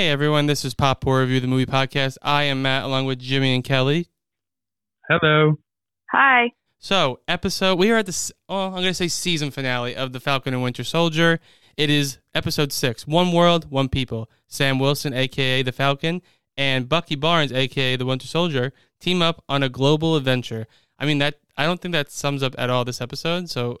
Hey everyone, this is Pop Poor Review, the movie podcast. I am Matt, along with Jimmy and Kelly. Hello. Hi. So, episode we are at the oh, I'm going to say season finale of The Falcon and Winter Soldier. It is episode six. One world, one people. Sam Wilson, aka the Falcon, and Bucky Barnes, aka the Winter Soldier, team up on a global adventure. I mean that I don't think that sums up at all this episode. So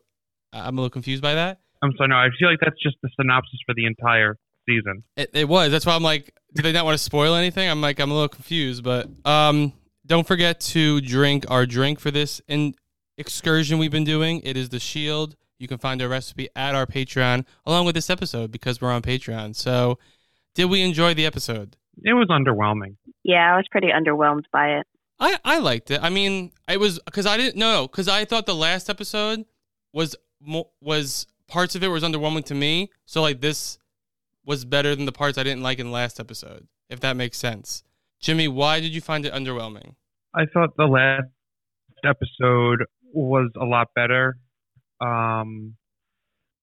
I'm a little confused by that. I'm sorry. No, I feel like that's just the synopsis for the entire season. It, it was. That's why I'm like, do they not want to spoil anything? I'm like, I'm a little confused. But um, don't forget to drink our drink for this in excursion we've been doing. It is the Shield. You can find our recipe at our Patreon along with this episode because we're on Patreon. So, did we enjoy the episode? It was underwhelming. Yeah, I was pretty underwhelmed by it. I, I liked it. I mean, it was because I didn't know because I thought the last episode was was parts of it was underwhelming to me. So like this was better than the parts I didn't like in the last episode. If that makes sense, Jimmy, why did you find it underwhelming? I thought the last episode was a lot better. Um,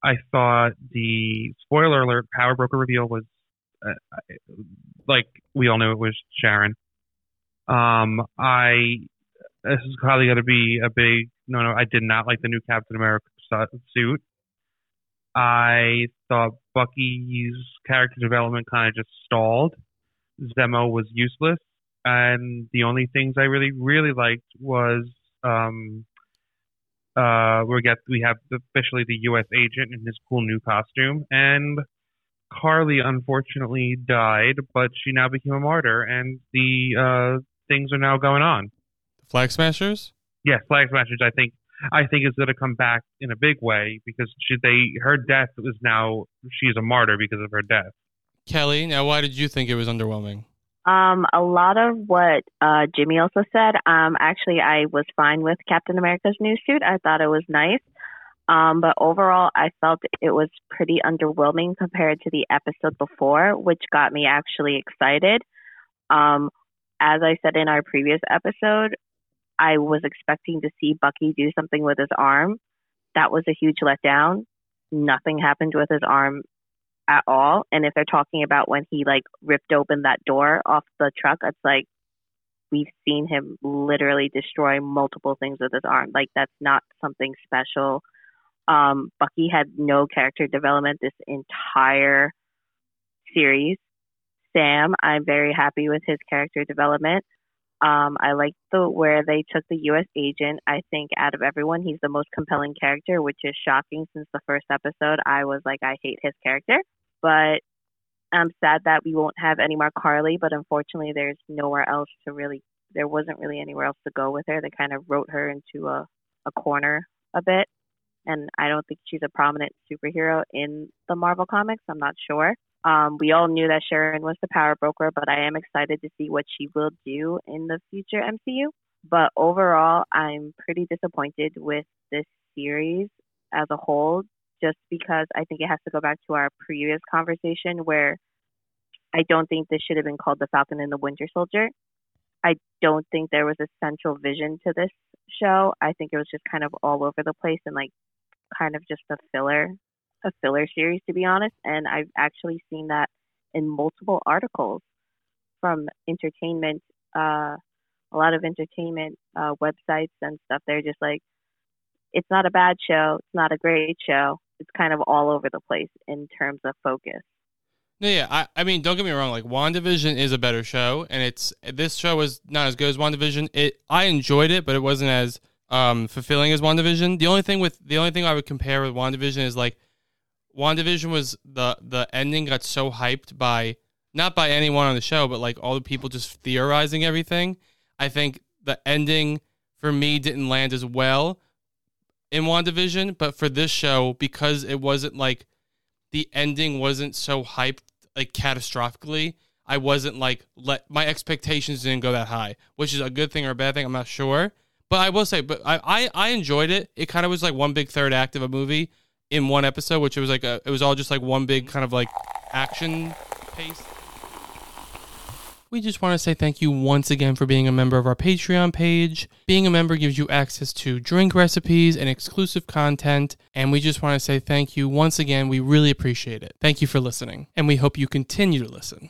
I thought the spoiler alert power broker reveal was uh, like we all knew it was Sharon. Um, I this is probably going to be a big no no. I did not like the new Captain America su- suit. I thought Bucky's character development kind of just stalled. Zemo was useless, and the only things I really really liked was um, uh, we get we have officially the U.S. agent in his cool new costume, and Karli unfortunately died, but she now became a martyr, and the uh, things are now going on. The flag Smashers. Yes, Flag Smashers. I think I think is going to come back in a big way because she they her death was now she's a martyr because of her death. Kelly, now why did you think it was underwhelming? Um, a lot of what uh, Jimmy also said. Um, actually, I was fine with Captain America's new suit. I thought it was nice. Um, but overall, I felt it was pretty underwhelming compared to the episode before, which got me actually excited. Um, as I said in our previous episode, I was expecting to see Bucky do something with his arm. That was a huge letdown. Nothing happened with his arm at all. And if they're talking about when he like ripped open that door off the truck, it's like we've seen him literally destroy multiple things with his arm. Like that's not something special. Um, Bucky had no character development this entire series. Sam, I'm very happy with his character development. Um, I like the where they took the U.S. agent. I think out of everyone, he's the most compelling character, which is shocking. Since the first episode, I was like, I hate his character, but I'm sad that we won't have any more Karli. But unfortunately, there's nowhere else to really. There wasn't really anywhere else to go with her. They kind of wrote her into a a corner a bit, and I don't think she's a prominent superhero in the Marvel comics. I'm not sure. Um, we all knew that Sharon was the power broker, but I am excited to see what she will do in the future MCU. But overall, I'm pretty disappointed with this series as a whole, just because I think it has to go back to our previous conversation where I don't think this should have been called The Falcon and the Winter Soldier. I don't think there was a central vision to this show. I think it was just kind of all over the place and like kind of just a filler a filler series to be honest and i've actually seen that in multiple articles from entertainment uh a lot of entertainment uh websites and stuff they're just like it's not a bad show it's not a great show it's kind of all over the place in terms of focus No, yeah, I, I mean, don't get me wrong. Like, WandaVision is a better show, and it's this show was not as good as WandaVision. It, I enjoyed it, but it wasn't as um fulfilling as WandaVision. The only thing with the only thing I would compare with WandaVision is like WandaVision was the the ending got so hyped by not by anyone on the show, but like all the people just theorizing everything. I think the ending for me didn't land as well in WandaVision, but for this show, because it wasn't like the ending wasn't so hyped like catastrophically, I wasn't like let my expectations didn't go that high, which is a good thing or a bad thing, I'm not sure. But I will say, but I I, I enjoyed it. It kind of was like one big third act of a movie in one episode, which it was like a it was all just like one big kind of like action pace. We just want to say thank you once again for being a member of our Patreon page. Being a member gives you access to drink recipes and exclusive content, and we just want to say thank you once again. We really appreciate it. Thank you for listening, and we hope you continue to listen.